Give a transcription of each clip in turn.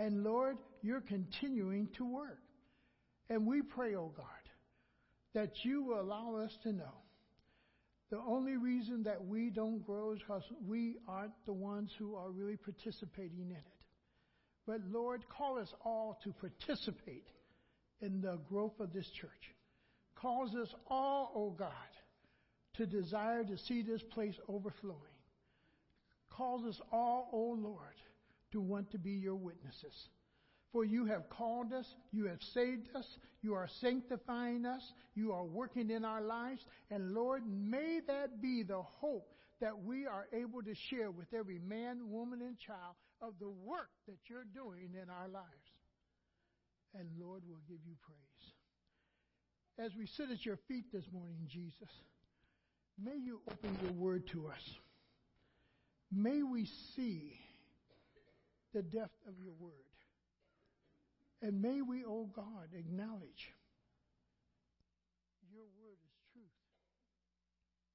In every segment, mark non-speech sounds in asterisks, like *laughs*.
And Lord, you're continuing to work. And we pray, oh God, that you will allow us to know the only reason that we don't grow is because we aren't the ones who are really participating in it. But Lord, call us all to participate in the growth of this church. Calls us all, oh God, to desire to see this place overflowing. Calls us all, oh Lord, to want to be your witnesses. For you have called us, you have saved us, you are sanctifying us, you are working in our lives, and Lord, may that be the hope that we are able to share with every man, woman, and child of the work that you're doing in our lives. And Lord, we'll give you praise. As we sit at your feet this morning, Jesus, may you open your word to us. May we see the depth of your word. And may we, O oh God, acknowledge your word is truth.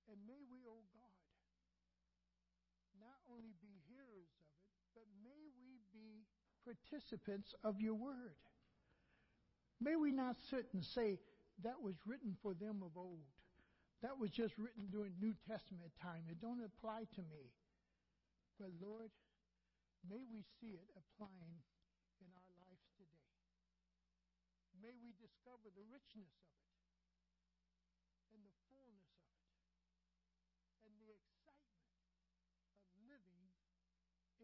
And may we, O oh God, not only be hearers of it, but may we be participants of your word. May we not sit and say, that was written for them of old. That was just written during New Testament time. It don't apply to me. But Lord, may we see it applying in our lives today. May we discover the richness of it and the fullness of it and the excitement of living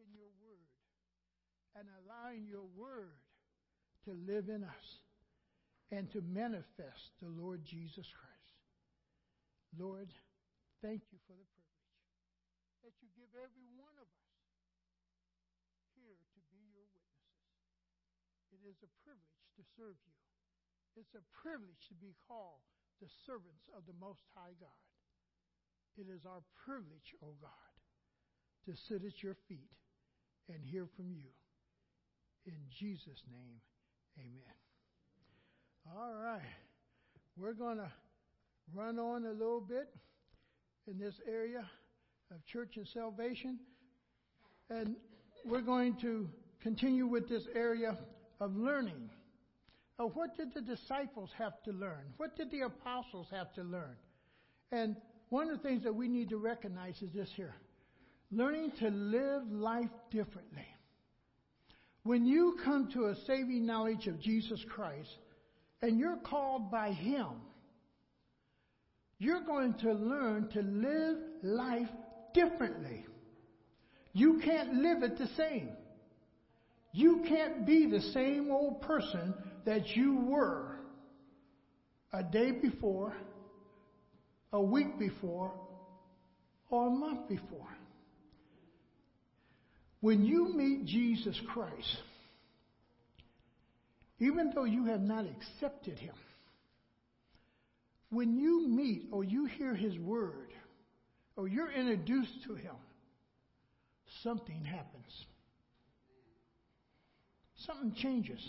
in your word and allowing your word to live in us and to manifest the Lord Jesus Christ. Lord, thank you for the privilege that you give every one of us here to be your witnesses. It is a privilege to serve you. It's a privilege to be called the servants of the Most High God. It is our privilege, O oh God, to sit at your feet and hear from you. In Jesus' name, amen. All right. We're going to run on a little bit in this area of church and salvation. And we're going to continue with this area of learning. What did the disciples have to learn? What did the apostles have to learn? And one of the things that we need to recognize is this here learning to live life differently. When you come to a saving knowledge of Jesus Christ and you're called by Him, you're going to learn to live life differently. You can't live it the same. You can't be the same old person that you were a day before, a week before, or a month before. When you meet Jesus Christ, even though you have not accepted him, when you meet or you hear his word or you're introduced to him, something happens. Something changes.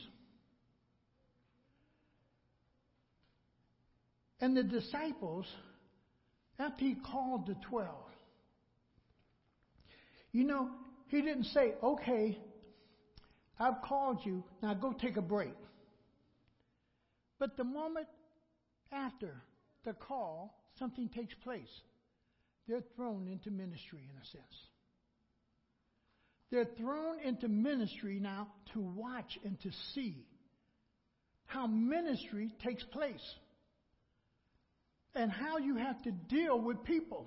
And the disciples, after he called the twelve, you know, he didn't say, okay, I've called you, now go take a break. But the moment after the call, something takes place. They're thrown into ministry in a sense. They're thrown into ministry now to watch and to see how ministry takes place and how you have to deal with people.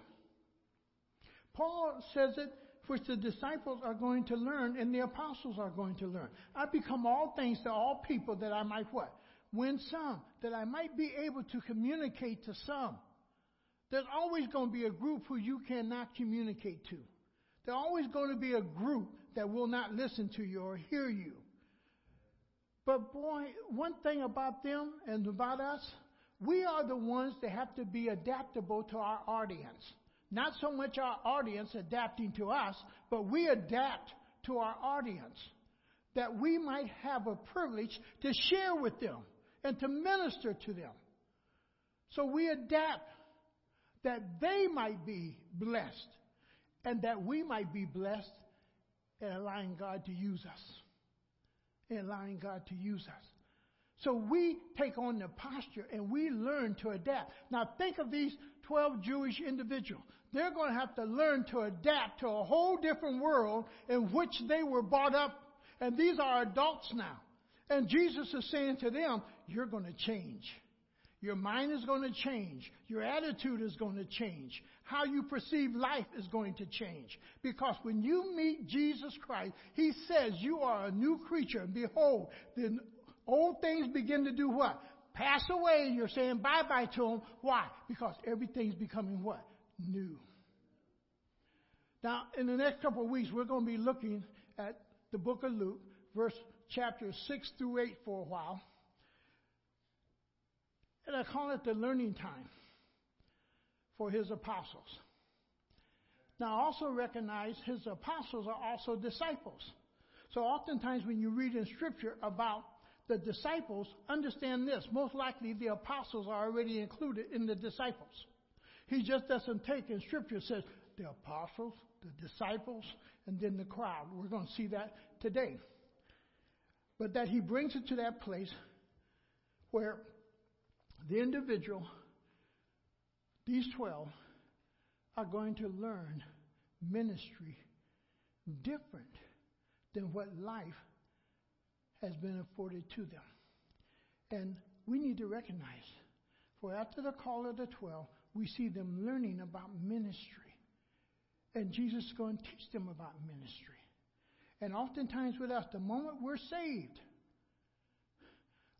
Paul says it, which the disciples are going to learn and the apostles are going to learn. I become all things to all people that I might what? Win some. That I might be able to communicate to some. There's always going to be a group who you cannot communicate to. There's always going to be a group that will not listen to you or hear you. But boy, one thing about them and about us, we are the ones that have to be adaptable to our audience. Not so much our audience adapting to us, but we adapt to our audience. That we might have a privilege to share with them and to minister to them. So we adapt that they might be blessed and that we might be blessed in allowing God to use us. in allowing God to use us. So we take on the posture and we learn to adapt. Now think of these 12 Jewish individuals. They're going to have to learn to adapt to a whole different world in which they were brought up. And these are adults now. And Jesus is saying to them, You're going to change. Your mind is going to change. Your attitude is going to change. How you perceive life is going to change. Because when you meet Jesus Christ, He says you are a new creature. And behold, the old things begin to do what? Pass away. You're saying bye bye to them. Why? Because everything's becoming what? New. Now, in the next couple of weeks, we're going to be looking at the book of Luke, verse chapter 6 through 8 for a while. And I call it the learning time for his apostles. Now, also recognize his apostles are also disciples. So, oftentimes when you read in Scripture about the disciples, understand this. Most likely the apostles are already included in the disciples. He just doesn't take in Scripture says the apostles, the disciples, and then the crowd. We're going to see that today. But that he brings it to that place where the individual, these 12, are going to learn ministry different than what life has been afforded to them. And we need to recognize, for after the call of the 12, we see them learning about ministry. And Jesus is going to teach them about ministry. And oftentimes with us, the moment we're saved,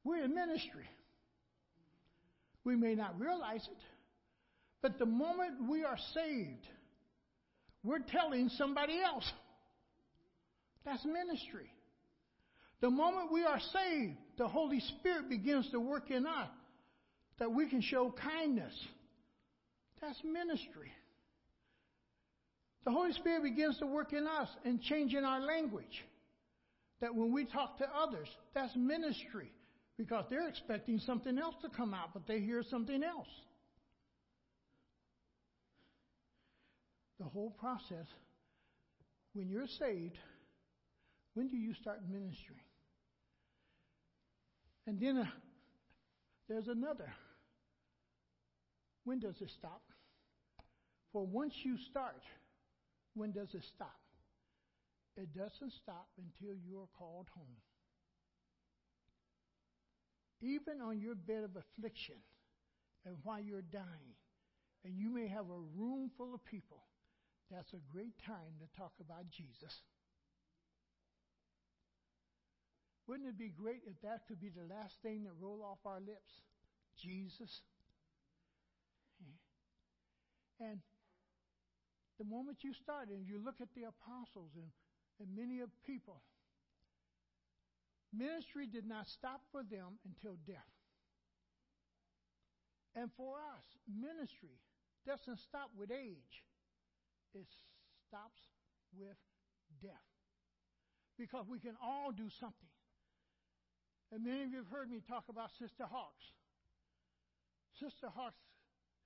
we're in ministry. We may not realize it, but the moment we are saved, we're telling somebody else. That's ministry. The moment we are saved, the Holy Spirit begins to work in us that we can show kindness. That's ministry. The Holy Spirit begins to work in us and changing our language. That when we talk to others, that's ministry because they're expecting something else to come out, but they hear something else. The whole process, when you're saved, when do you start ministering? And then uh, there's another. When does it stop? For once you start, when does it stop? It doesn't stop until you are called home. Even on your bed of affliction and while you're dying, and you may have a room full of people, that's a great time to talk about Jesus. Wouldn't it be great if that could be the last thing that roll off our lips? Jesus. And the moment you start and you look at the apostles and, and many of people, ministry did not stop for them until death. And for us, ministry doesn't stop with age, it stops with death. Because we can all do something. And many of you have heard me talk about Sister Hawks. Sister Hawks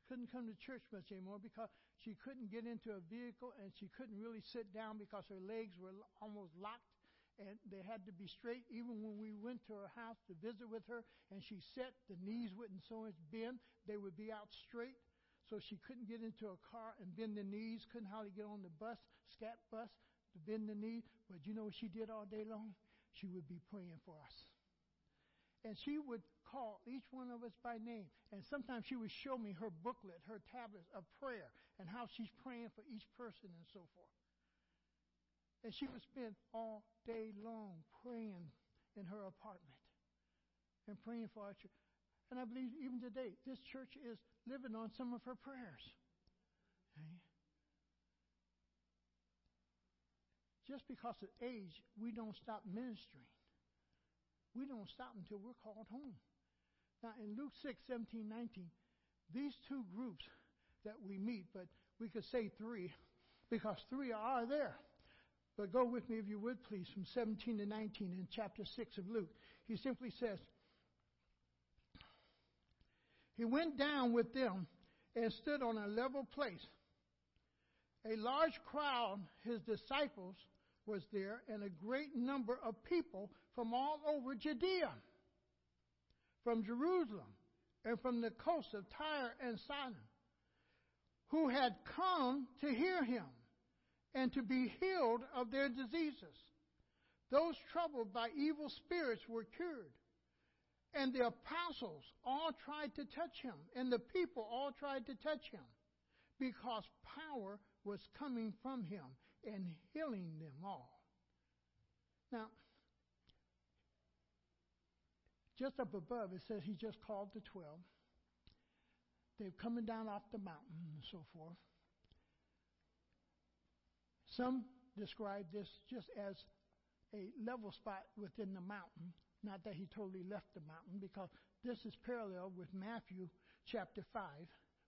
couldn't come to church much anymore because she couldn't get into a vehicle and she couldn't really sit down because her legs were almost locked and they had to be straight. Even when we went to her house to visit with her and she sat, the knees wouldn't so much bend, they would be out straight. So she couldn't get into a car and bend the knees, couldn't hardly get on the bus, scat bus, to bend the knees. But you know what she did all day long? She would be praying for us. And she would call each one of us by name. And sometimes she would show me her booklet, her tablets of prayer, and how she's praying for each person and so forth. And she would spend all day long praying in her apartment and praying for our church. And I believe even today, this church is living on some of her prayers. Okay? Just because of age, we don't stop ministering. We don't stop until we're called home. Now, in Luke 6, 17, 19, these two groups that we meet, but we could say three, because three are there. But go with me, if you would, please, from 17 to 19 in chapter 6 of Luke. He simply says, He went down with them and stood on a level place. A large crowd, his disciples, was there and a great number of people from all over Judea, from Jerusalem, and from the coast of Tyre and Sidon, who had come to hear him and to be healed of their diseases. Those troubled by evil spirits were cured. And the apostles all tried to touch him, and the people all tried to touch him, because power was coming from him and healing them all. Now, just up above, it says he just called the twelve. They're coming down off the mountain and so forth. Some describe this just as a level spot within the mountain. Not that he totally left the mountain, because this is parallel with Matthew chapter 5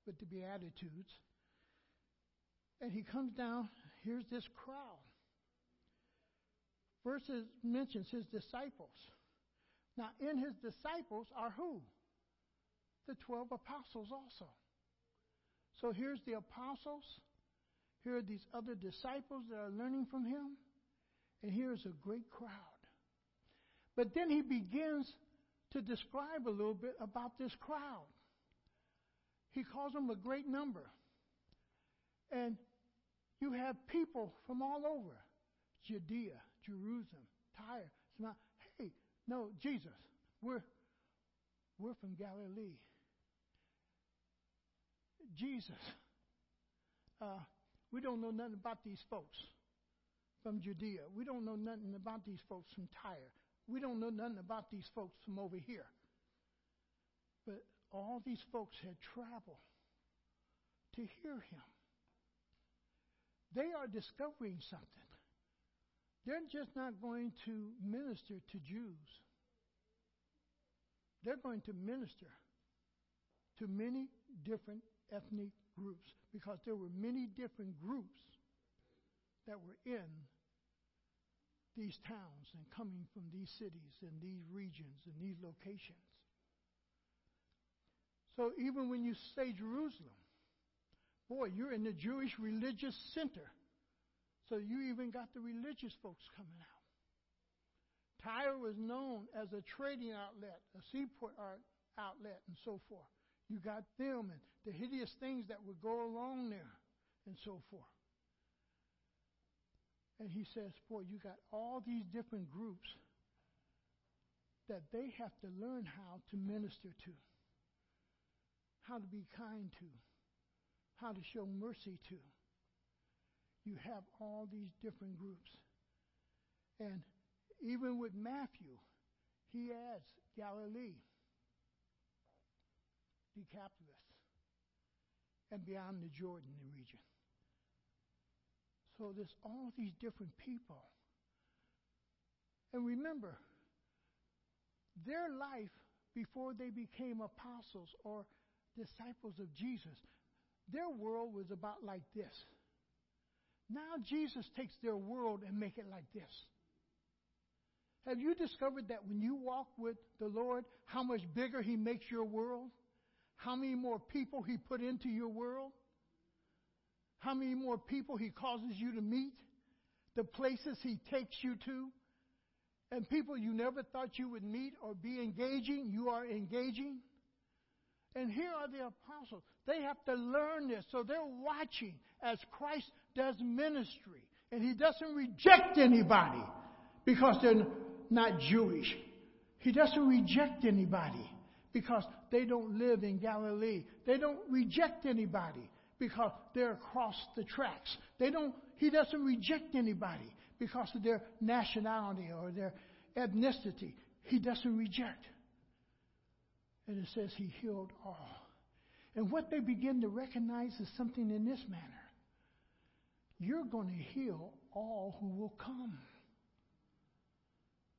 with the Beatitudes. And he comes down, here's this crowd. It mentions his disciples. Now, in his disciples are who? The 12 apostles also. So here's the apostles. Here are these other disciples that are learning from him. And here's a great crowd. But then he begins to describe a little bit about this crowd. He calls them a great number. And you have people from all over Judea, Jerusalem, Tyre. Not, hey, no, Jesus, we're, we're from Galilee. Jesus, uh, we don't know nothing about these folks from Judea. We don't know nothing about these folks from Tyre. We don't know nothing about these folks from over here. But all these folks had traveled to hear him. They are discovering something. They're just not going to minister to Jews. They're going to minister to many different ethnic groups because there were many different groups that were in these towns and coming from these cities and these regions and these locations. So even when you say Jerusalem, boy, you're in the Jewish religious center. So you even got the religious folks coming out. Tyre was known as a trading outlet, a seaport outlet, and so forth. You got them and the hideous things that would go along there, and so forth. And he says, Boy, you got all these different groups that they have to learn how to minister to, how to be kind to, how to show mercy to. You have all these different groups. And even with Matthew, he adds Galilee, Decapolis, and beyond the Jordan region. So there's all these different people. And remember, their life before they became apostles or disciples of Jesus, their world was about like this. Now Jesus takes their world and make it like this. Have you discovered that when you walk with the Lord, how much bigger He makes your world? How many more people He put into your world? how many more people He causes you to meet, the places He takes you to, and people you never thought you would meet or be engaging, you are engaging. And here are the apostles. They have to learn this. So they're watching as Christ does ministry. And he doesn't reject anybody because they're not Jewish. He doesn't reject anybody because they don't live in Galilee. They don't reject anybody because they're across the tracks. They don't, he doesn't reject anybody because of their nationality or their ethnicity. He doesn't reject. And it says he healed all. And what they begin to recognize is something in this manner. You're going to heal all who will come.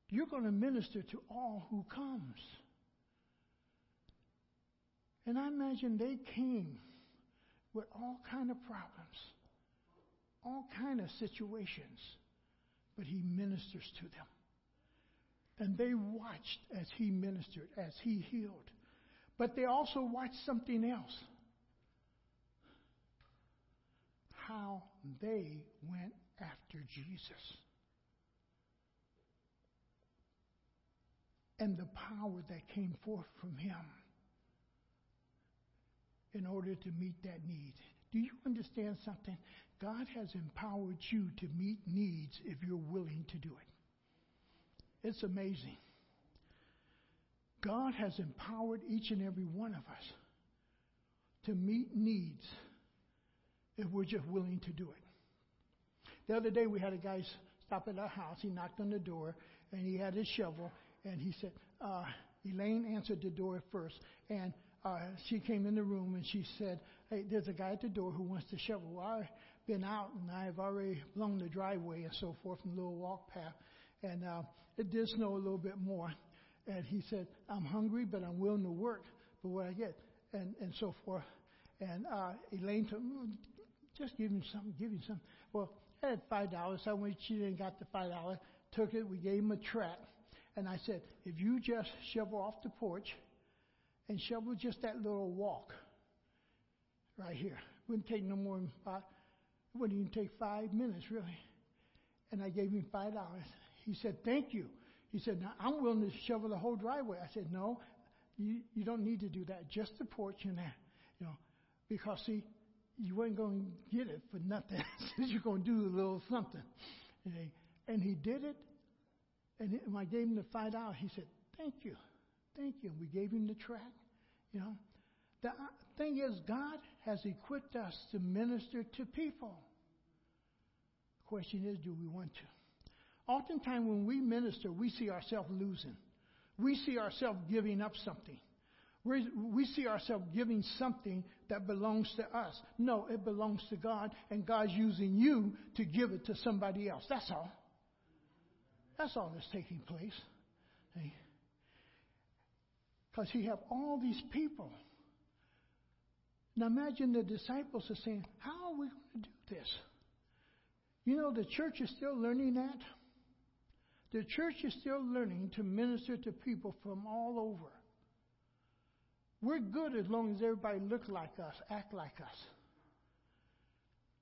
You're going to minister to all who comes. And I imagine they came with all kind of problems, all kind of situations, but he ministers to them. And they watched as he ministered, as he healed. But they also watched something else. How they went after Jesus. And the power that came forth from him in order to meet that need. Do you understand something? God has empowered you to meet needs if you're willing to do it. It's amazing. God has empowered each and every one of us to meet needs if we're just willing to do it. The other day we had a guy stop at our house. He knocked on the door and he had his shovel and he said, uh, Elaine answered the door first and uh, she came in the room and she said, Hey, there's a guy at the door who wants to shovel. Well, I've been out and I've already blown the driveway and so forth and the little walk path. And uh, it did snow a little bit more. And he said, I'm hungry, but I'm willing to work for what I get. And, and so forth. And uh, Elaine told me, just give him something, give him something. Well, I had five dollars. I went, she didn't got the five dollars. Took it. We gave him a track. And I said, if you just shovel off the porch and shovel just that little walk right here, wouldn't take no more than five, wouldn't even take five minutes really. And I gave him five dollars. He said, thank you. He said, now I'm willing to shovel the whole driveway. I said, no, you, you don't need to do that. Just the porch and that, you know, because see, you weren't going to get it for nothing. *laughs* You're going to do a little something. And he did it. And when I gave him the five dollars, he said, "Thank you, thank you." We gave him the track. You know, the thing is, God has equipped us to minister to people. The question is, do we want to? Oftentimes, when we minister, we see ourselves losing. We see ourselves giving up something. we we see ourselves giving something that belongs to us. No, it belongs to God, and God's using you to give it to somebody else. That's all. That's all that's taking place. Because he have all these people. Now imagine the disciples are saying, How are we going to do this? You know, the church is still learning that. The church is still learning to minister to people from all over. We're good as long as everybody looks like us, act like us.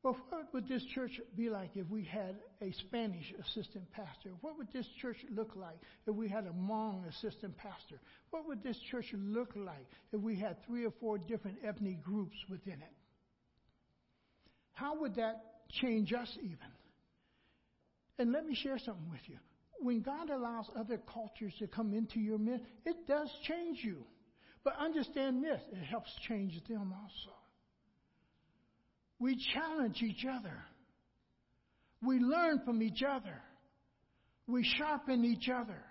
Well, what would this church be like if we had a Spanish assistant pastor? What would this church look like if we had a Hmong assistant pastor? What would this church look like if we had three or four different ethnic groups within it? How would that change us even? And let me share something with you. When God allows other cultures to come into your midst, it does change you. But understand this, it helps change them also. We challenge each other. We learn from each other. We sharpen each other.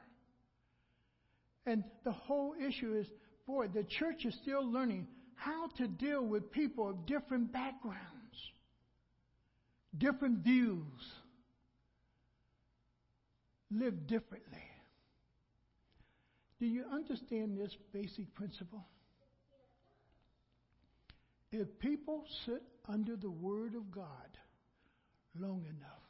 And the whole issue is boy, the church is still learning how to deal with people of different backgrounds, different views, live differently. Do you understand this basic principle? If people sit under the Word of God long enough,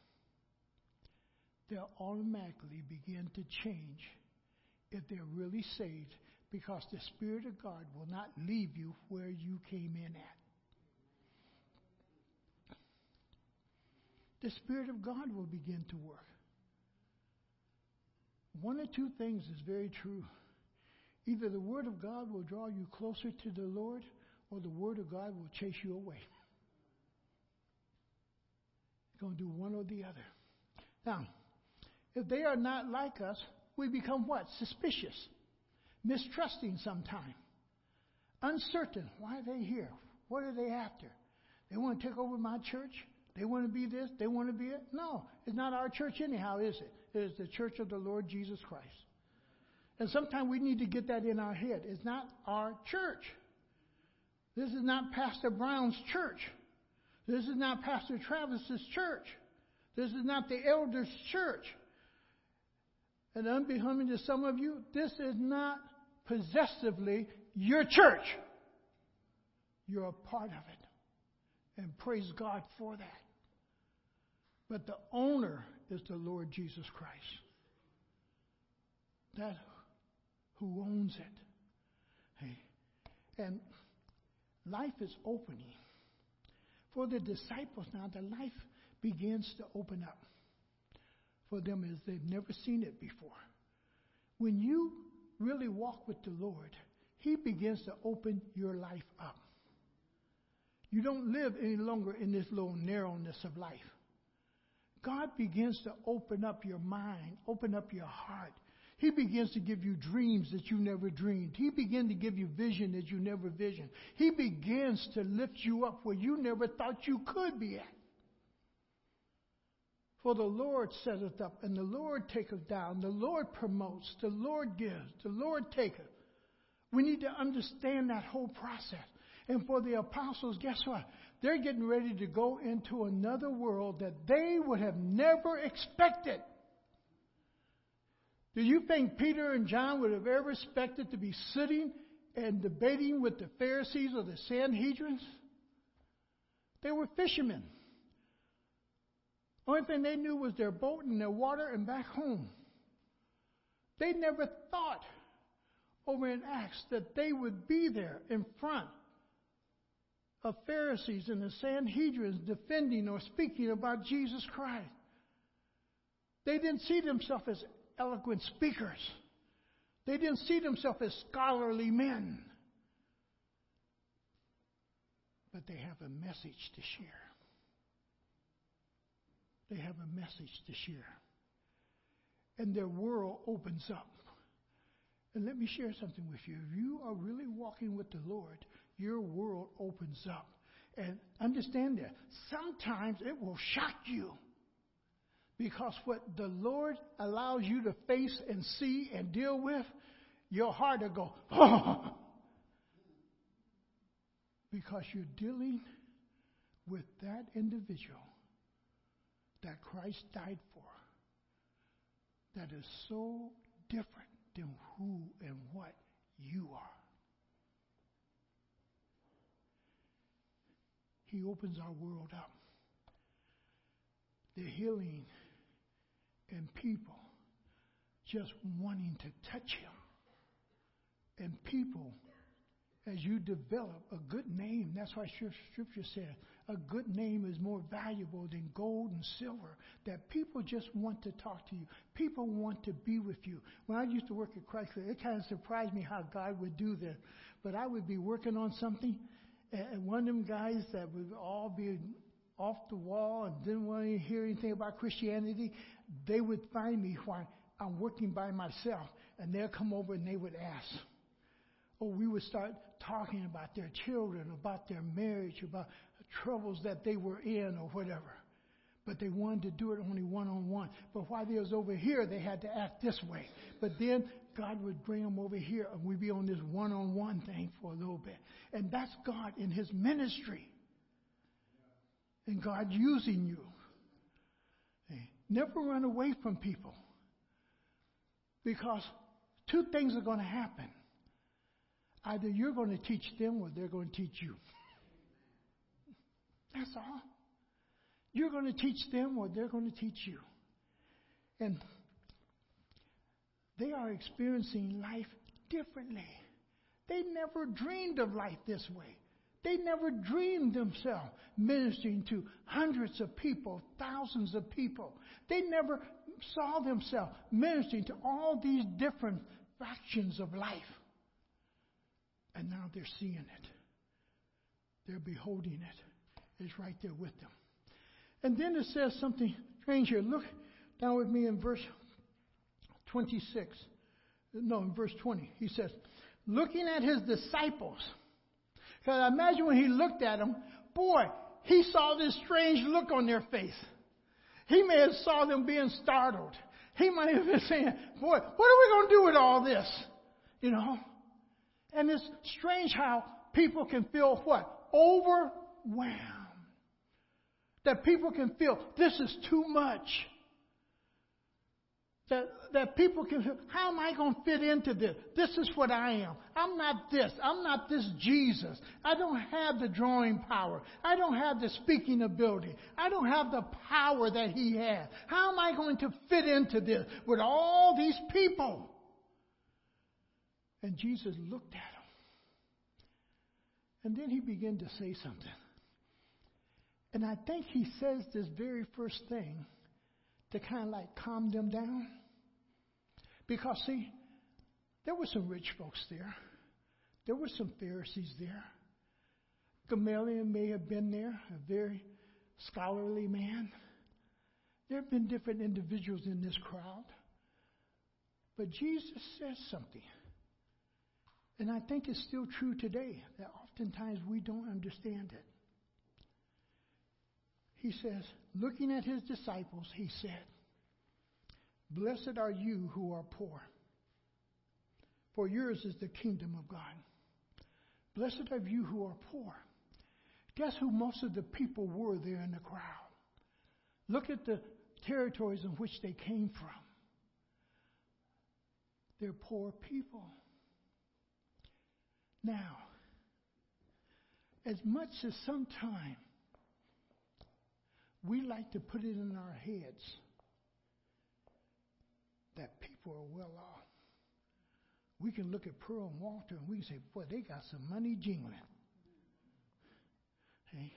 they'll automatically begin to change if they're really saved because the Spirit of God will not leave you where you came in at. The Spirit of God will begin to work. One or two things is very true. Either the Word of God will draw you closer to the Lord, or the Word of God will chase you away. *laughs* Going to do one or the other. Now, if they are not like us, we become what? Suspicious, mistrusting sometime, uncertain. Why are they here? What are they after? They want to take over my church? They want to be this? They want to be it? No, it's not our church anyhow, is it? It is the church of the Lord Jesus Christ. And sometimes we need to get that in our head. It's not our church. This is not Pastor Brown's church. This is not Pastor Travis's church. This is not the elders' church. And unbeknownst to some of you, this is not possessively your church. You're a part of it. And praise God for that. But the owner is the Lord Jesus Christ. That who owns it. Hey. And life is opening. For the disciples now, the life begins to open up for them as they've never seen it before. When you really walk with the Lord, He begins to open your life up. You don't live any longer in this little narrowness of life. God begins to open up your mind, open up your heart. He begins to give you dreams that you never dreamed. He begins to give you vision that you never visioned. He begins to lift you up where you never thought you could be at. For the Lord setteth up, and the Lord taketh down. The Lord promotes. The Lord gives. The Lord taketh. We need to understand that whole process. And for the apostles, guess what? They're getting ready to go into another world that they would have never expected. Do you think Peter and John would have ever expected to be sitting and debating with the Pharisees or the Sanhedrins? They were fishermen. Only thing they knew was their boat and their water and back home. They never thought over in Acts that they would be there in front of Pharisees and the Sanhedrins defending or speaking about Jesus Christ. They didn't see themselves as eloquent speakers. They didn't see themselves as scholarly men. But they have a message to share. They have a message to share. And their world opens up. And let me share something with you. If you are really walking with the Lord, your world opens up. And understand that. Sometimes it will shock you. Because what the Lord allows you to face and see and deal with, your heart will go, oh. *laughs* Because you're dealing with that individual that Christ died for that is so different than who and what you are. He opens our world up. The healing and people just wanting to touch Him. And people, as you develop a good name, that's why Scripture says a good name is more valuable than gold and silver. That people just want to talk to you. People want to be with you. When I used to work at Chrysler, it kind of surprised me how God would do this. But I would be working on something, and one of them guys that would all be off the wall and didn't want to hear anything about Christianity, they would find me while I'm working by myself, and they'll come over and they would ask. Or we would start talking about their children, about their marriage, about troubles that they were in or whatever. But they wanted to do it only one on one. But while they was over here, they had to act this way. But then God would bring them over here and we'd be on this one on one thing for a little bit. And that's God in His ministry. And God using you. Never run away from people. Because two things are going to happen. Either you're going to teach them or they're going to teach you. That's all. You're going to teach them or they're going to teach you. And they are experiencing life differently. They never dreamed of life this way. They never dreamed themselves ministering to hundreds of people, thousands of people. They never saw themselves ministering to all these different factions of life. And now they're seeing it. They're beholding it. it is right there with them. And then it says something strange here. Look down with me in verse 26. No, in verse 20. He says, looking at his disciples. Because I imagine when he looked at them, boy, he saw this strange look on their face. He may have saw them being startled. He might have been saying, boy, what are we going to do with all this? You know? And it's strange how people can feel what? Overwhelmed that people can feel this is too much. That, that people can how am I going to fit into this? This is what I am. I'm not this. I'm not this Jesus. I don't have the drawing power. I don't have the speaking ability. I don't have the power that he has. How am I going to fit into this with all these people? And Jesus looked at them. And then he began to say something. And I think he says this very first thing to kind of like calm them down. Because, see, There were some rich folks there. There were some Pharisees there. Gamaliel may have been there, a very scholarly man. There have been different individuals in this crowd. But Jesus says something. And I think it's still true today that oftentimes we don't understand it. He says, looking at his disciples, he said, Blessed are you who are poor, for yours is the kingdom of God. Blessed are you who are poor. Guess who most of the people were there in the crowd? Look at the territories in which they came from. They're poor people. Now, as much as sometimes we like to put it in our heads that people are well off, we can look at Pearl and Walter and we can say, boy, they got some money jingling. Hey,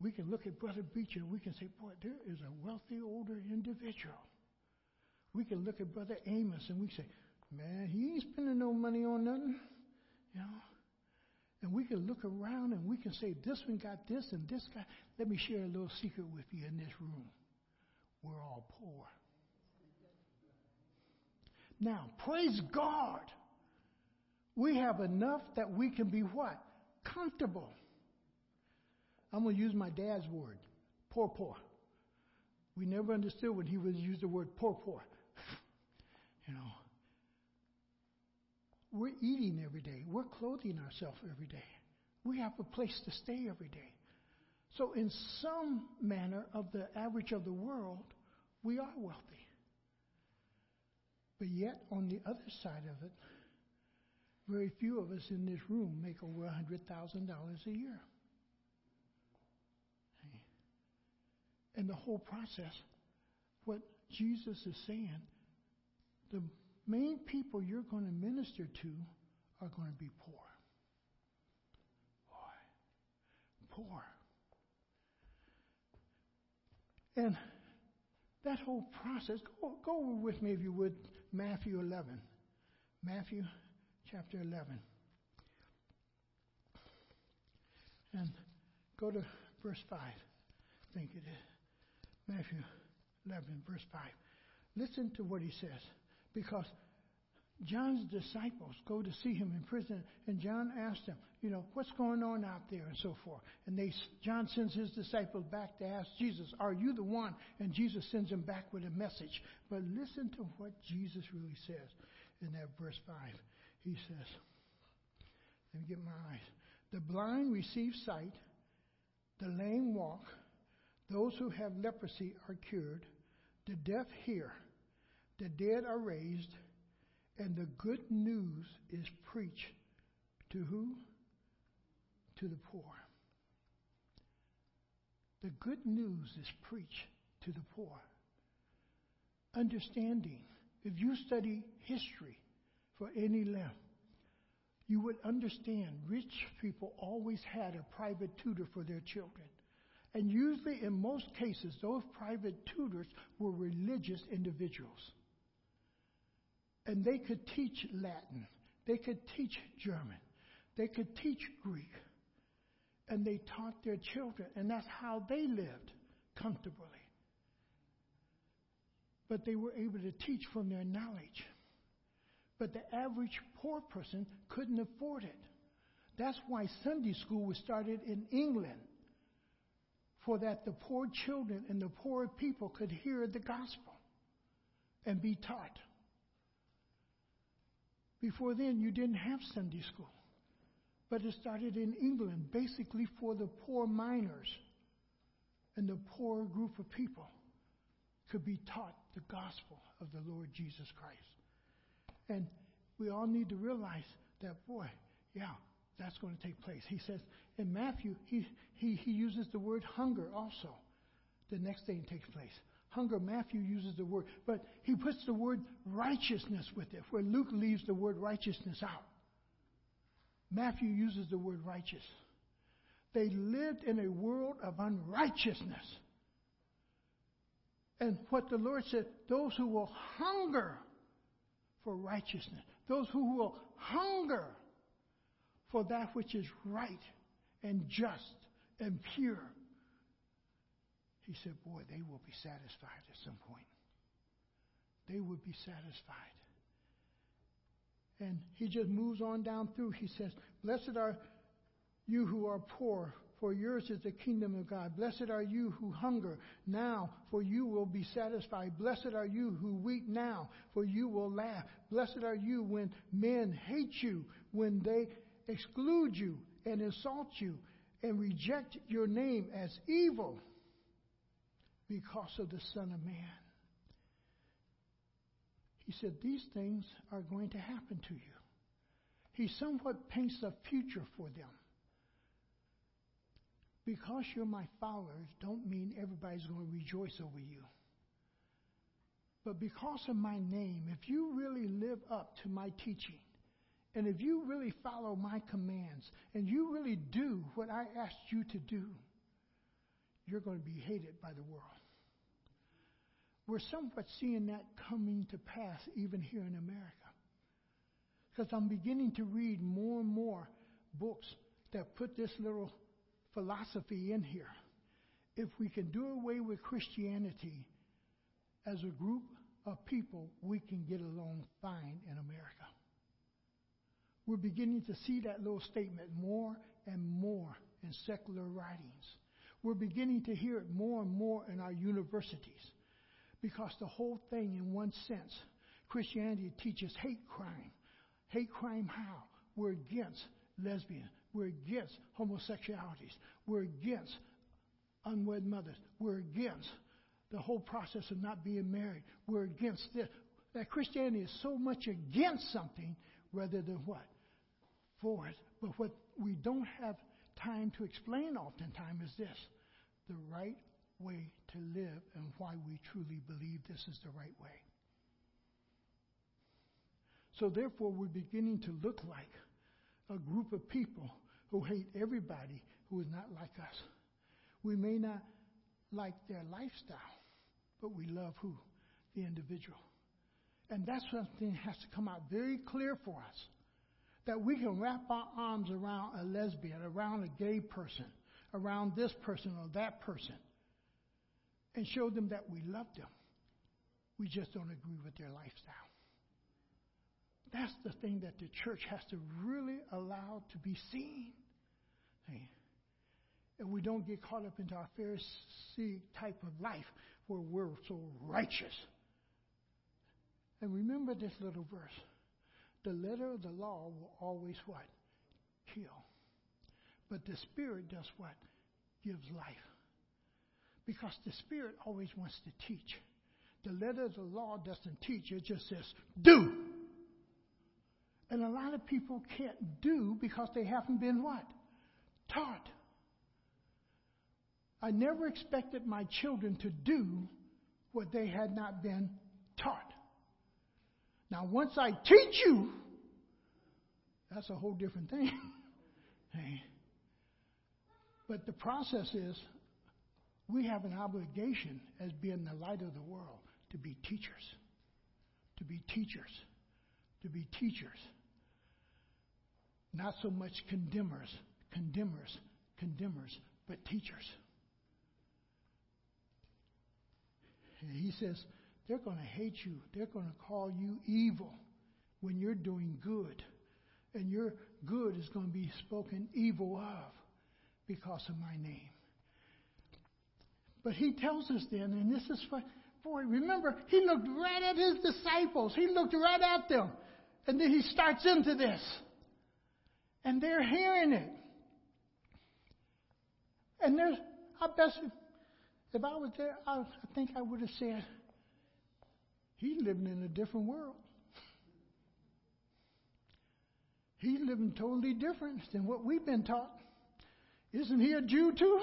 we can look at Brother Beecher and we can say, boy, there is a wealthy older individual. We can look at Brother Amos and we say, man, he ain't spending no money on nothing. You know? And we can look around and we can say, this one got this and this guy. Let me share a little secret with you in this room. We're all poor. Now, praise God. We have enough that we can be what? Comfortable. I'm going to use my dad's word poor, poor. We never understood when he would use the word poor, poor. *laughs* you know, we're eating every day, we're clothing ourselves every day, we have a place to stay every day. So, in some manner of the average of the world, we are wealthy. But yet, on the other side of it, very few of us in this room make over $100,000 a year. And the whole process, what Jesus is saying, the main people you're going to minister to are going to be poor. Poor. And that whole process, go, go with me if you would, Matthew 11. Matthew chapter 11. And go to verse 5. I think it is. Matthew 11, verse 5. Listen to what he says. Because John's disciples go to see him in prison, and John asks them, you know, what's going on out there and so forth. And they, John sends his disciples back to ask Jesus, are you the one? And Jesus sends them back with a message. But listen to what Jesus really says in that verse 5. He says, let me get my eyes. The blind receive sight, the lame walk, those who have leprosy are cured, the deaf hear, the dead are raised, and the good news is preached to who? To the poor. The good news is preached to the poor. Understanding. If you study history for any length, you would understand rich people always had a private tutor for their children. And usually, in most cases, those private tutors were religious individuals. And they could teach Latin, they could teach German, they could teach Greek. And they taught their children, and that's how they lived comfortably. But they were able to teach from their knowledge. But the average poor person couldn't afford it. That's why Sunday school was started in England for that the poor children and the poor people could hear the gospel and be taught. Before then, you didn't have Sunday school, but it started in England basically for the poor miners and the poor group of people could be taught the gospel of the Lord Jesus Christ. And we all need to realize that, boy, yeah, that's going to take place. He says in Matthew, he, he, he uses the word hunger also. The next thing takes place. Hunger, Matthew uses the word, but he puts the word righteousness with it, where Luke leaves the word righteousness out. Matthew uses the word righteous. They lived in a world of unrighteousness. And what the Lord said, those who will hunger for righteousness, those who will hunger for that which is right and just and pure. He said, Boy, they will be satisfied at some point. They will be satisfied. And he just moves on down through. He says, Blessed are you who are poor, for yours is the kingdom of God. Blessed are you who hunger now, for you will be satisfied. Blessed are you who weep now, for you will laugh. Blessed are you when men hate you, when they exclude you and insult you and reject your name as evil because of the Son of Man. He said, These things are going to happen to you. He somewhat paints a future for them. Because you're my followers, don't mean everybody's going to rejoice over you. But because of my name, if you really live up to my teaching, and if you really follow my commands, and you really do what I asked you to do, you're going to be hated by the world. We're somewhat seeing that coming to pass even here in America. Because I'm beginning to read more and more books that put this little philosophy in here. If we can do away with Christianity as a group of people, we can get along fine in America. We're beginning to see that little statement more and more in secular writings. We're beginning to hear it more and more in our universities. Because the whole thing, in one sense, Christianity teaches hate crime. Hate crime how? We're against lesbian. We're against homosexualities. We're against unwed mothers. We're against the whole process of not being married. We're against this. That Christianity is so much against something rather than what? For it. But what we don't have time to explain oftentimes is this the right way to live and why we truly believe this is the right way. So, therefore, we're beginning to look like a group of people who hate everybody who is not like us. We may not like their lifestyle, but we love who? The individual. And that's something that has to come out very clear for us. That we can wrap our arms around a lesbian, around a gay person, around this person or that person, and show them that we love them. We just don't agree with their lifestyle. That's the thing that the church has to really allow to be seen. And we don't get caught up into our Pharisee type of life where we're so righteous. And remember this little verse. The letter of the law will always what? Kill. But the Spirit does what? Gives life. Because the Spirit always wants to teach. The letter of the law doesn't teach, it just says, do. And a lot of people can't do because they haven't been what? Taught. I never expected my children to do what they had not been taught. Now, once I teach you, that's a whole different thing. *laughs* hey. But the process is we have an obligation as being the light of the world to be teachers. To be teachers. To be teachers. Not so much condemners, condemners, condemners, but teachers. And he says, they're going to hate you. They're going to call you evil when you're doing good. And your good is going to be spoken evil of because of my name. But he tells us then, and this is for, boy, remember, he looked right at his disciples. He looked right at them. And then he starts into this. And they're hearing it. And there's, I bet if, if I was there, I, I think I would have said, he's living in a different world. He's living totally different than what we've been taught. Isn't he a Jew too?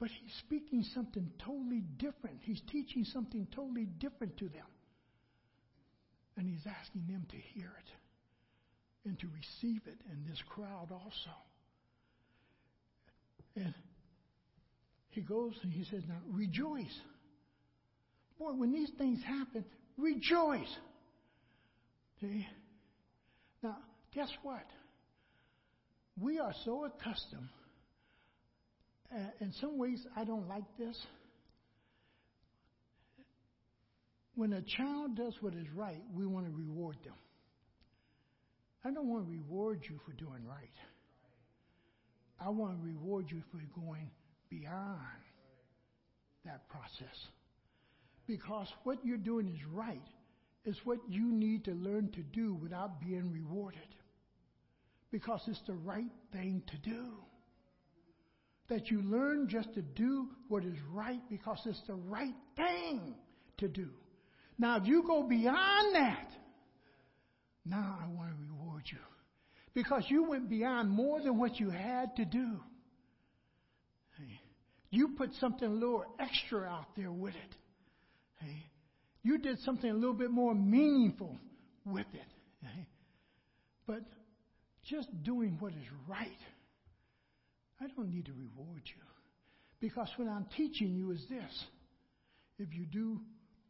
But he's speaking something totally different. He's teaching something totally different to them. And he's asking them to hear it and to receive it in this crowd also. And he goes and he says, Now rejoice. Boy, when these things happen, rejoice. See? Now, guess what? We are so accustomed, uh, in some ways, I don't like this. When a child does what is right, we want to reward them. I don't want to reward you for doing right. I want to reward you for going beyond that process. Because what you're doing is right, is what you need to learn to do without being rewarded. Because it's the right thing to do. That you learn just to do what is right because it's the right thing to do. Now, if you go beyond that, now I want to reward you. Because you went beyond more than what you had to do. You put something a little extra out there with it. Hey, you did something a little bit more meaningful with it. Hey, but just doing what is right, I don't need to reward you. Because what I'm teaching you is this if you do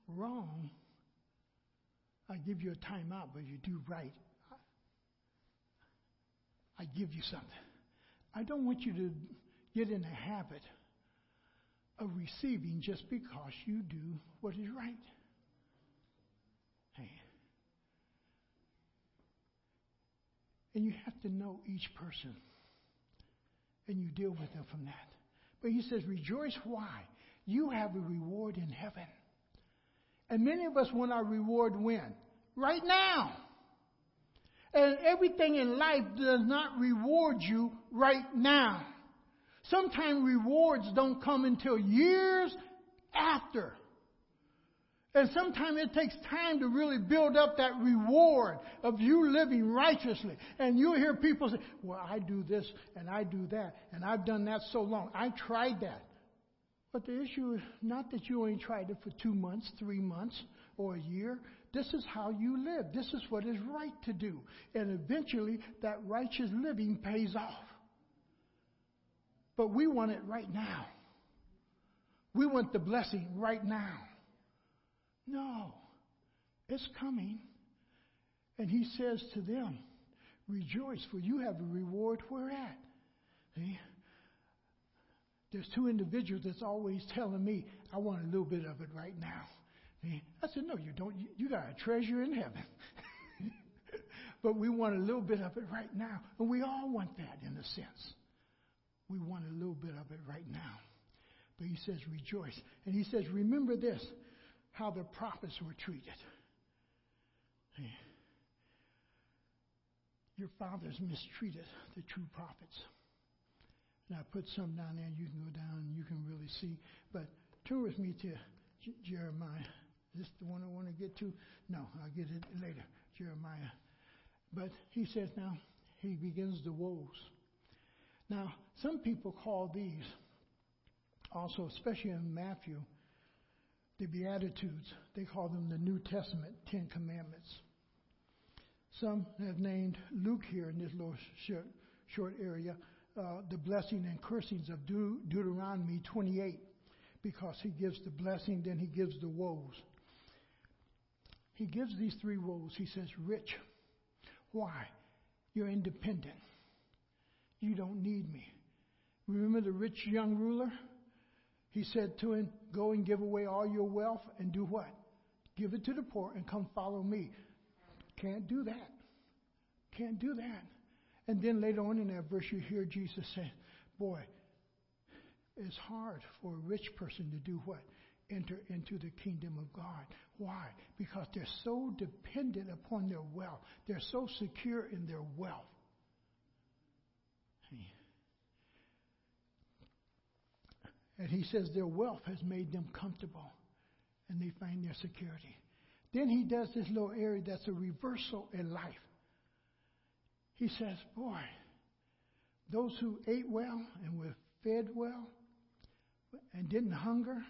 wrong, I give you a timeout, but if you do right, I give you something. I don't want you to get in a habit of receiving just because you do what is right. Hey. And you have to know each person. And you deal with them from that. But he says, rejoice. Why? You have a reward in heaven. And many of us want our reward when? Right now. And everything in life does not reward you right now. Sometimes rewards don't come until years after. And sometimes it takes time to really build up that reward of you living righteously. And you hear people say, Well, I do this and I do that, and I've done that so long. I tried that. But the issue is not that you only tried it for two months, three months, or a year. This is how you live. This is what is right to do. And eventually, that righteous living pays off. But we want it right now. We want the blessing right now. No, it's coming. And he says to them, Rejoice, for you have a reward where at? See? There's two individuals that's always telling me, I want a little bit of it right now. See? I said, No, you don't. You, you got a treasure in heaven. *laughs* but we want a little bit of it right now. And we all want that in a sense. We want a little bit of it right now. But he says, Rejoice. And he says, Remember this how the prophets were treated. Your fathers mistreated the true prophets. And I put some down there, you can go down and you can really see. But turn with me to J- Jeremiah. Is this the one I want to get to? No, I'll get it later. Jeremiah. But he says now, he begins the woes. Now, some people call these, also, especially in Matthew, the Beatitudes. They call them the New Testament Ten Commandments. Some have named Luke here in this little short, short area uh, the blessing and cursings of Deut- Deuteronomy 28 because he gives the blessing, then he gives the woes. He gives these three woes. He says, Rich. Why? You're independent. You don't need me. Remember the rich young ruler? He said to him, Go and give away all your wealth and do what? Give it to the poor and come follow me. Can't do that. Can't do that. And then later on in that verse, you hear Jesus say, Boy, it's hard for a rich person to do what? Enter into the kingdom of God. Why? Because they're so dependent upon their wealth, they're so secure in their wealth. And he says their wealth has made them comfortable and they find their security. Then he does this little area that's a reversal in life. He says, Boy, those who ate well and were fed well and didn't hunger,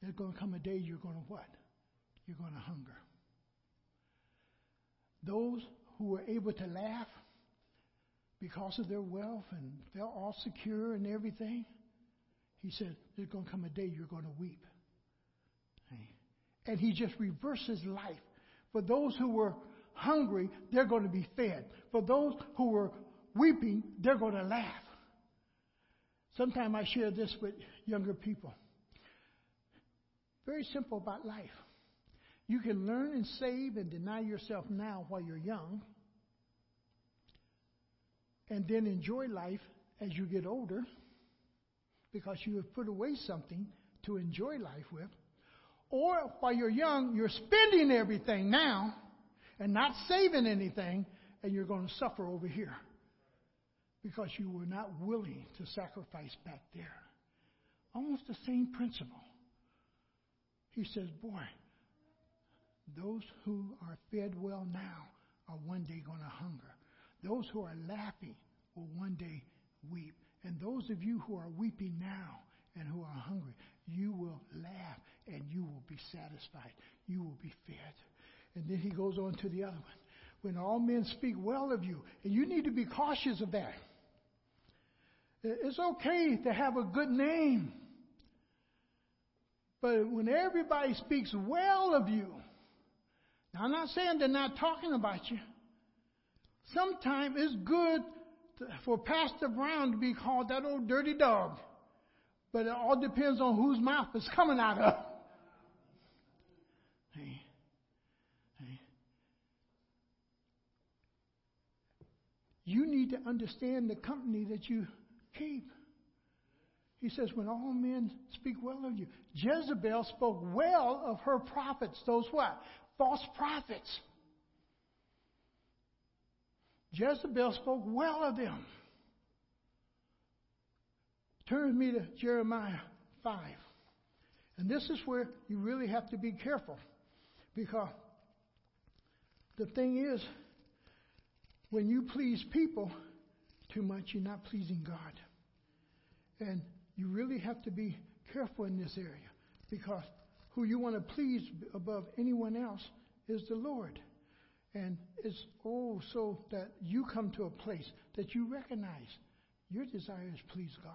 there's going to come a day you're going to what? You're going to hunger. Those who were able to laugh because of their wealth and felt all secure and everything, he said, There's going to come a day you're going to weep. and he just reverses life. For those who were hungry, they're going to be fed. For those who were weeping, they're going to laugh. Sometimes I share this with younger people. Very simple about life. You can learn and save and deny yourself now while you're young, and then enjoy life as you get older because you have put away something to enjoy life with. Or while you're young, you're spending everything now and not saving anything, and you're going to suffer over here because you were not willing to sacrifice back there. Almost the same principle. He says, Boy, those who are fed well now are one day going to hunger. Those who are laughing will one day weep. And those of you who are weeping now and who are hungry, you will laugh and you will be satisfied. You will be fed. And then he goes on to the other one. When all men speak well of you, and you need to be cautious of that. It's okay to have a good name. But when everybody speaks well of you, now I'm not saying they're not talking about you. Sometimes it's good for Pastor Brown to be called that old dirty dog. But it all depends on whose mouth it's coming out of. *laughs* Hey. Hey. You need to understand the company that you keep. He says, when all men speak well of you. Jezebel spoke well of her prophets. Those what? False prophets. Jezebel spoke well of them. Turn me to Jeremiah 5. And this is where you really have to be careful. Because the thing is, when you please people too much, you're not pleasing God. And you really have to be careful in this area because who you want to please above anyone else is the Lord. And it's also that you come to a place that you recognize your desire is please God.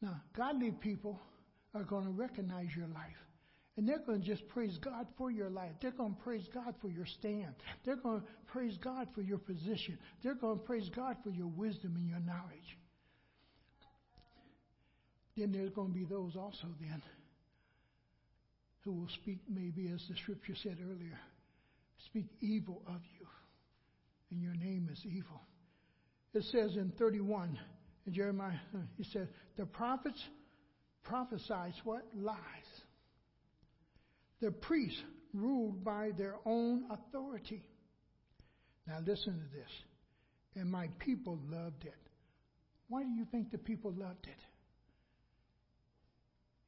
Now, godly people are going to recognize your life. And they're going to just praise God for your life. They're going to praise God for your stand. They're going to praise God for your position. They're going to praise God for your wisdom and your knowledge. Then there's going to be those also then who will speak, maybe as the scripture said earlier, speak evil of you. And your name is evil. It says in 31, in Jeremiah, *laughs* he said, the prophets prophesied what? Lies. The priests ruled by their own authority. Now listen to this. And my people loved it. Why do you think the people loved it?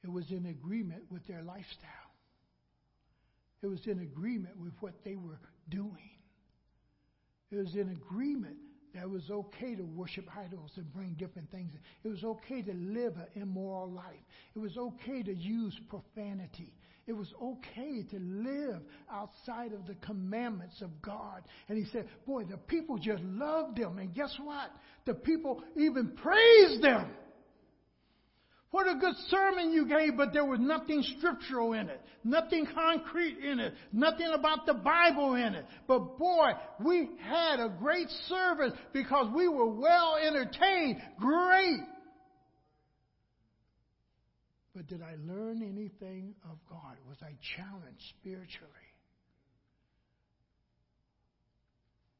It was in agreement with their lifestyle. It was in agreement with what they were doing. It was in agreement that it was okay to worship idols and bring different things. It was okay to live an immoral life. It was okay to use profanity. It was okay to live outside of the commandments of God. And he said, Boy, the people just loved them. And guess what? The people even praised them. What a good sermon you gave, but there was nothing scriptural in it, nothing concrete in it, nothing about the Bible in it. But boy, we had a great service because we were well entertained. Great. But did I learn anything of God? Was I challenged spiritually?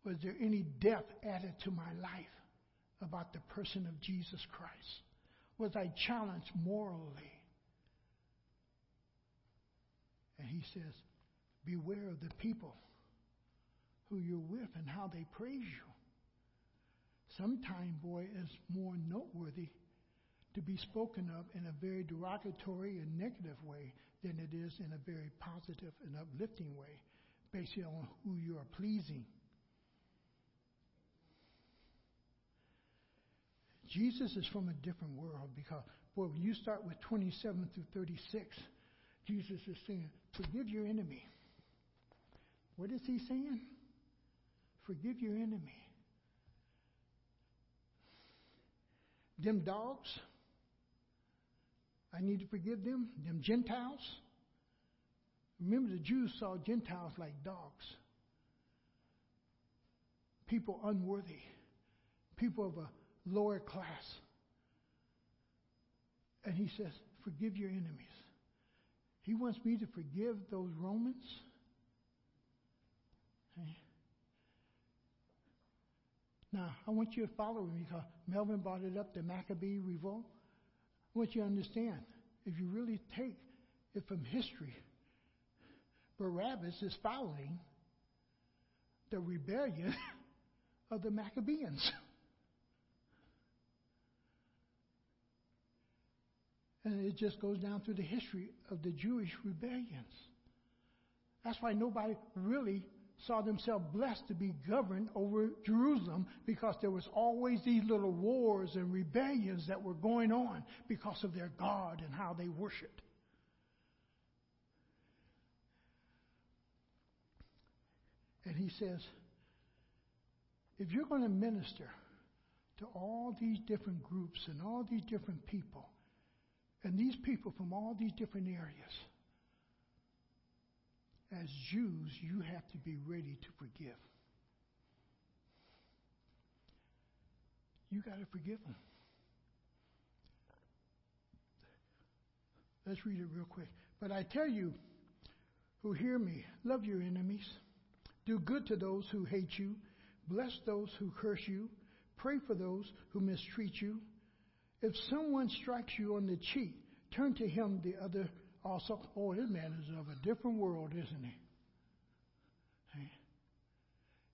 Was there any depth added to my life about the person of Jesus Christ? Was I challenged morally? And he says, Beware of the people who you're with and how they praise you. Sometime, boy, is more noteworthy to be spoken of in a very derogatory and negative way than it is in a very positive and uplifting way, based on who you are pleasing. Jesus is from a different world because, boy, when you start with 27 through 36, Jesus is saying, Forgive your enemy. What is he saying? Forgive your enemy. Them dogs, I need to forgive them. Them Gentiles, Remember, the Jews saw Gentiles like dogs, people unworthy, people of a lower class. And he says, Forgive your enemies. He wants me to forgive those Romans. Now, I want you to follow me because Melvin brought it up the Maccabee revolt. I want you to understand if you really take it from history, Barabbas is following the rebellion *laughs* of the Maccabees. And it just goes down through the history of the Jewish rebellions. That's why nobody really saw themselves blessed to be governed over Jerusalem because there was always these little wars and rebellions that were going on because of their God and how they worshiped. And he says, if you're going to minister to all these different groups and all these different people, and these people from all these different areas, as Jews, you have to be ready to forgive. You got to forgive them. Let's read it real quick. But I tell you who hear me, love your enemies, do good to those who hate you, bless those who curse you, pray for those who mistreat you. If someone strikes you on the cheek, turn to him the other also. Oh, this man is of a different world, isn't he?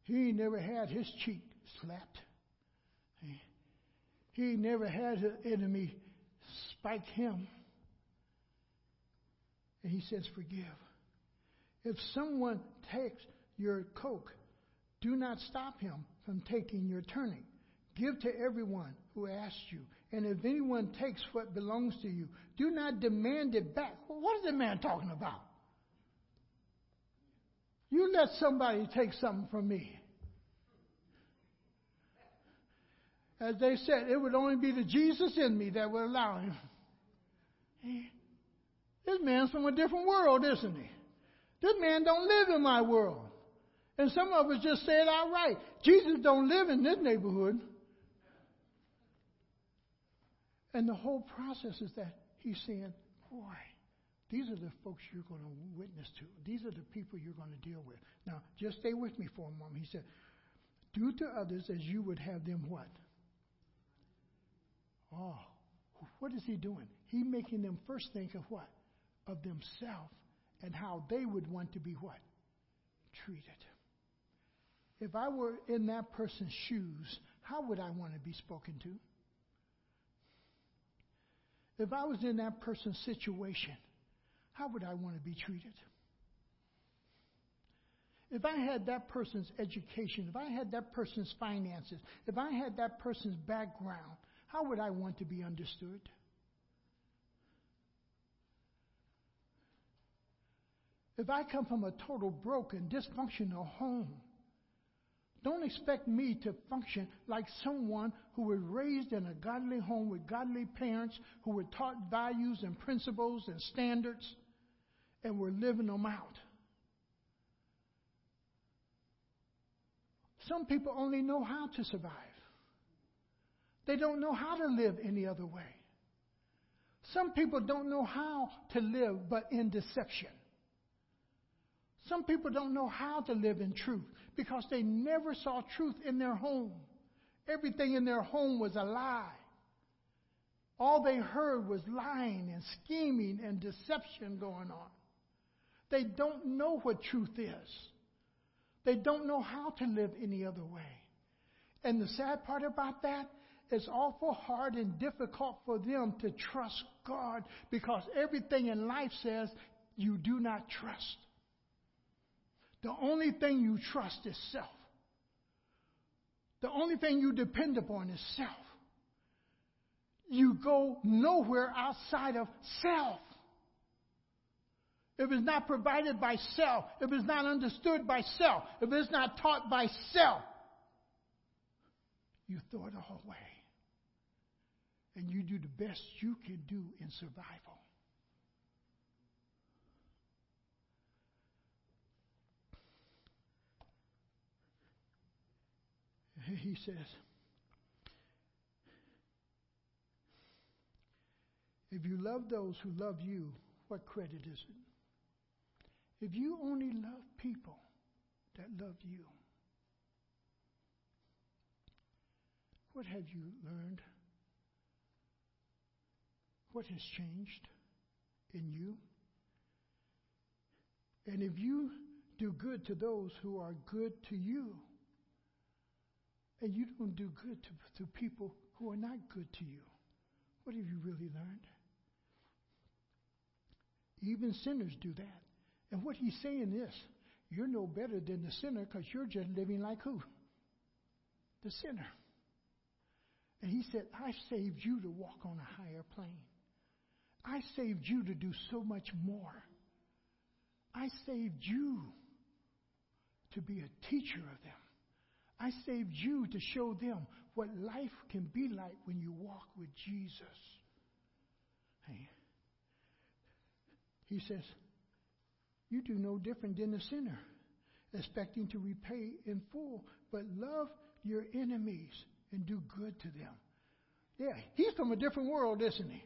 He never had his cheek slapped. He never had an enemy spike him. And he says, Forgive. If someone takes your coke, do not stop him from taking your turning. Give to everyone who asks you. And if anyone takes what belongs to you, do not demand it back. What is the man talking about? You let somebody take something from me. As they said, it would only be the Jesus in me that would allow him. This man's from a different world, isn't he? This man don't live in my world. And some of us just say it outright. Jesus don't live in this neighborhood. And the whole process is that he's saying, boy, these are the folks you're going to witness to. These are the people you're going to deal with. Now, just stay with me for a moment. He said, do to others as you would have them what? Oh, what is he doing? He making them first think of what? Of themselves and how they would want to be what? Treated. If I were in that person's shoes, how would I want to be spoken to? If I was in that person's situation, how would I want to be treated? If I had that person's education, if I had that person's finances, if I had that person's background, how would I want to be understood? If I come from a total broken, dysfunctional home, don't expect me to function like someone who was raised in a godly home with godly parents who were taught values and principles and standards and were living them out. Some people only know how to survive. They don't know how to live any other way. Some people don't know how to live but in deception. Some people don't know how to live in truth because they never saw truth in their home. Everything in their home was a lie. All they heard was lying and scheming and deception going on. They don't know what truth is. They don't know how to live any other way. And the sad part about that is awful hard and difficult for them to trust God because everything in life says you do not trust. The only thing you trust is self. The only thing you depend upon is self. You go nowhere outside of self. If it's not provided by self, if it's not understood by self, if it's not taught by self, you throw it all away. And you do the best you can do in survival. *laughs* He says, If you love those who love you, what credit is it? If you only love people that love you, what have you learned? What has changed in you? And if you do good to those who are good to you, and you don't do good to, to people who are not good to you, what have you really learned? Even sinners do that. And what he's saying is, you're no better than the sinner because you're just living like who? The sinner. And he said, I saved you to walk on a higher plane. I saved you to do so much more. I saved you to be a teacher of them. I saved you to show them what life can be like when you walk with Jesus. Hey. He says, You do no different than the sinner, expecting to repay in full, but love your enemies and do good to them. Yeah, he's from a different world, isn't he?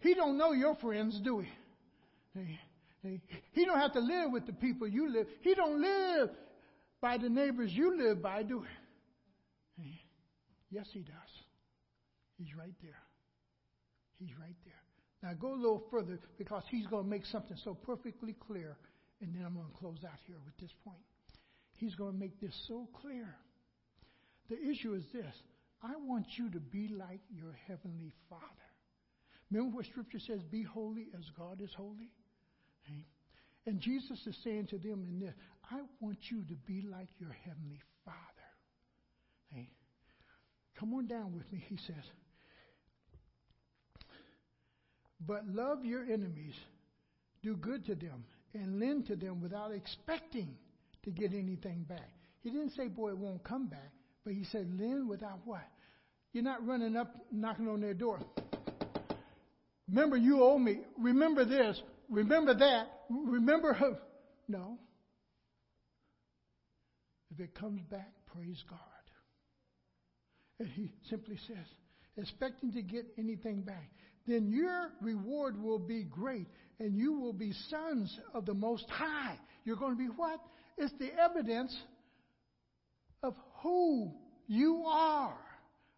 He don't know your friends, do he? Hey, he don't have to live with the people you live. He don't live by the neighbors you live by, do? Hey, yes, he does. He's right there. He's right there. Now go a little further because he's going to make something so perfectly clear, and then I'm going to close out here with this point. He's going to make this so clear. The issue is this I want you to be like your heavenly Father. Remember what Scripture says, be holy as God is holy? And Jesus is saying to them in this, I want you to be like your heavenly Father. Hey, come on down with me, he says. But love your enemies, do good to them, and lend to them without expecting to get anything back. He didn't say, boy, it won't come back, but he said, lend without what? You're not running up, knocking on their door. Remember, you owe me. Remember this. Remember that. Remember. Her. No. If it comes back, praise God. And he simply says, expecting to get anything back then your reward will be great and you will be sons of the Most High. You're going to be what? It's the evidence of who you are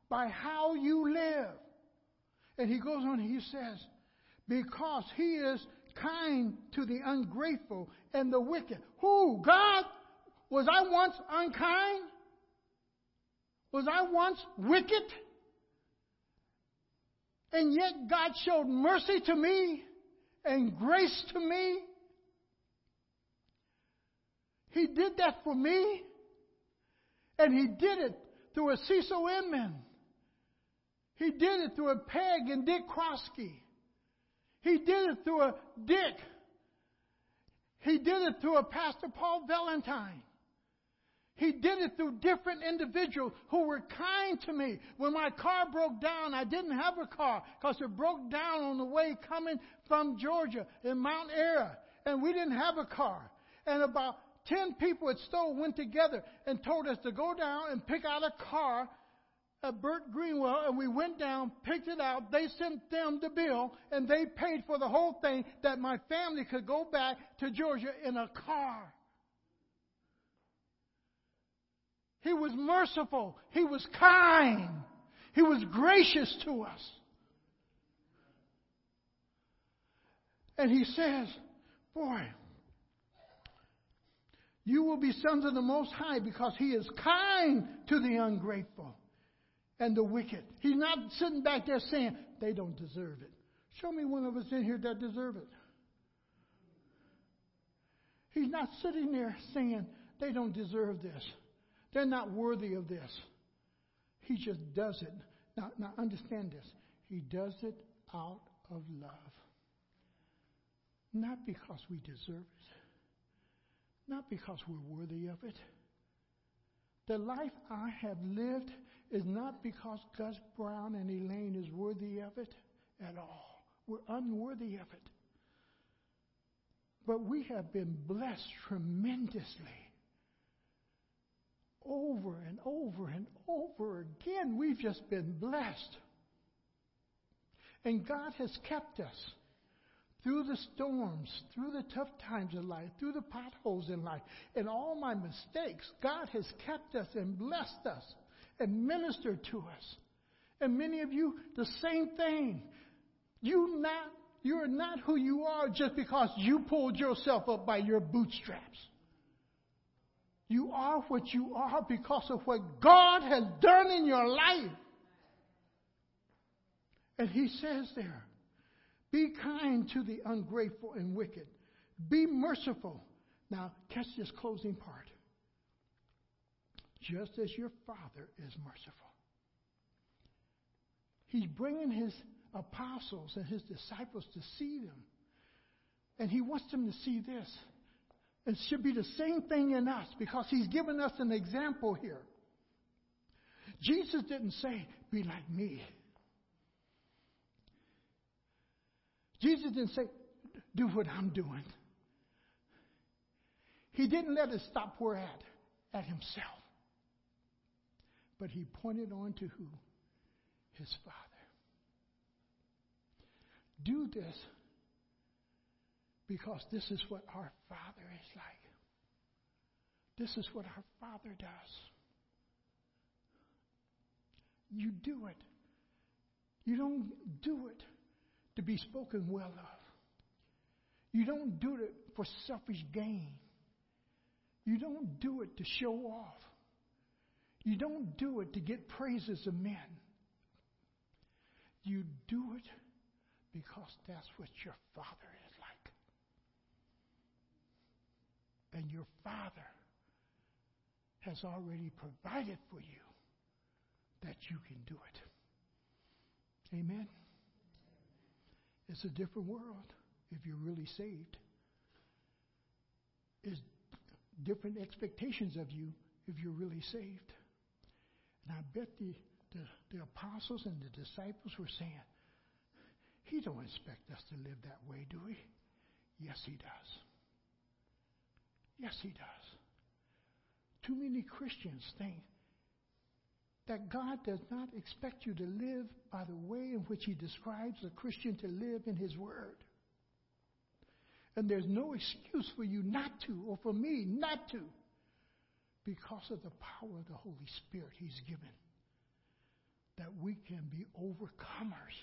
by how you live. And he goes on, he says, because he is kind to the ungrateful and the wicked. Who? God? Was I once unkind? Was I once wicked? And yet God showed mercy to me and grace to me. He did that for me. And He did it through a Cecil Inman. He did it through a Peg and Dick Crosky. He did it through a Dick. He did it through a Pastor Paul Valentine. He did it through different individuals who were kind to me. When my car broke down, I didn't have a car because it broke down on the way coming from Georgia in Mount Airy. And we didn't have a car. And about 10 people at Stowe went together and told us to go down and pick out a car at Burt Greenwell, and we went down, picked it out. They sent them the bill, and they paid for the whole thing that my family could go back to Georgia in a car. He was merciful. He was kind. He was gracious to us. And he says, Boy, you will be sons of the Most High because he is kind to the ungrateful and the wicked. He's not sitting back there saying, they don't deserve it. Show me one of us in here that deserve it. He's not sitting there saying, they don't deserve this. They're not worthy of this. He just does it. Now, now understand this. He does it out of love. Not because we deserve it. Not because we're worthy of it. The life I have lived is not because Gus Brown and Elaine is worthy of it at all. We're unworthy of it. But we have been blessed tremendously over and over and over again, we've just been blessed. And God has kept us through the storms, through the tough times in life, through the potholes in life, and all my mistakes. God has kept us and blessed us and to us. And many of you, the same thing. You not, you're not who you are just because you pulled yourself up by your bootstraps. You are what you are because of what God has done in your life. And he says there, be kind to the ungrateful and wicked. Be merciful. Now, catch this closing part. Just as your Father is merciful. He's bringing his apostles and his disciples to see them. And he wants them to see this. It should be the same thing in us because he's given us an example here. Jesus didn't say, be like me. Jesus didn't say, do what I'm doing. He didn't let us stop where at, at himself. But he pointed on to who? His Father. Do this because this is what our Father is like. This is what our Father does. You do it. You don't do it to be spoken well of. You don't do it for selfish gain. You don't do it to show off. You don't do it to get praises of men. You do it because that's what your Father is like. And your Father has already provided for you that you can do it. Amen. It's a different world if you're really saved. It's different expectations of you if you're really saved. And I bet the, the, the apostles and the disciples were saying, He don't expect us to live that way, do we? Yes, He does. Yes, He does. Too many Christians think that God does not expect you to live by the way in which He describes a Christian to live in His Word. And there's no excuse for you not to, or for me not to, because of the power of the Holy Spirit He's given. That we can be overcomers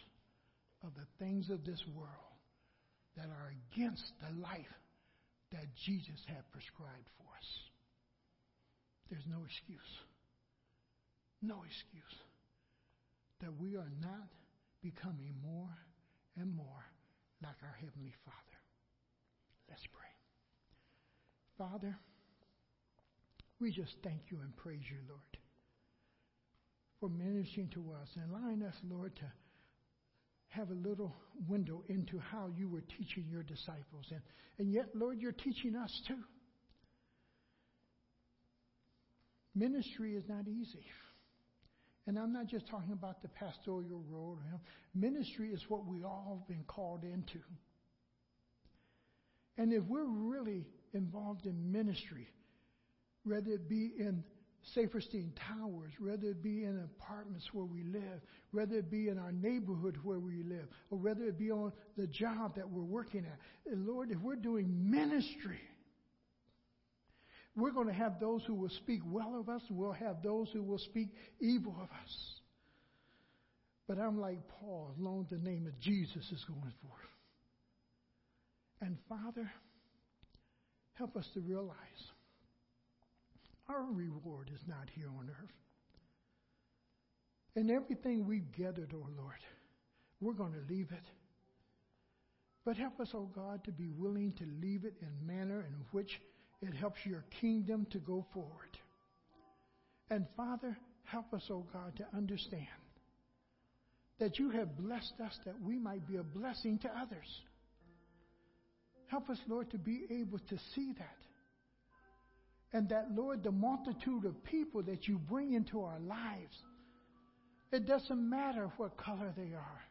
of the things of this world that are against the life that Jesus had prescribed for us. There's no excuse no excuse that we are not becoming more and more like our Heavenly Father. Let's pray. Father, we just thank you and praise you, Lord, for ministering to us and allowing us, Lord, to have a little window into how you were teaching your disciples. And, and yet, Lord, you're teaching us too. Ministry is not easy. And I'm not just talking about the pastoral role. Ministry is what we all have been called into. And if we're really involved in ministry, whether it be in Saferstein Towers, whether it be in apartments where we live, whether it be in our neighborhood where we live, or whether it be on the job that we're working at. And Lord, if we're doing ministry, we're going to have those who will speak well of us, and we'll have those who will speak evil of us. But I'm like Paul, long the name of Jesus is going forth. And Father, help us to realize our reward is not here on earth. And everything we've gathered, oh Lord, we're going to leave it. But help us, oh God, to be willing to leave it in manner in which it helps your kingdom to go forward. And Father, help us, oh God, to understand that you have blessed us that we might be a blessing to others. Help us, Lord, to be able to see that. And that, Lord, the multitude of people that you bring into our lives, it doesn't matter what color they are.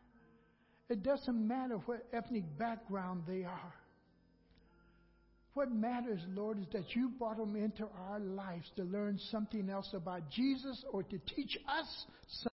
It doesn't matter what ethnic background they are. What matters, Lord, is that you brought them into our lives to learn something else about Jesus or to teach us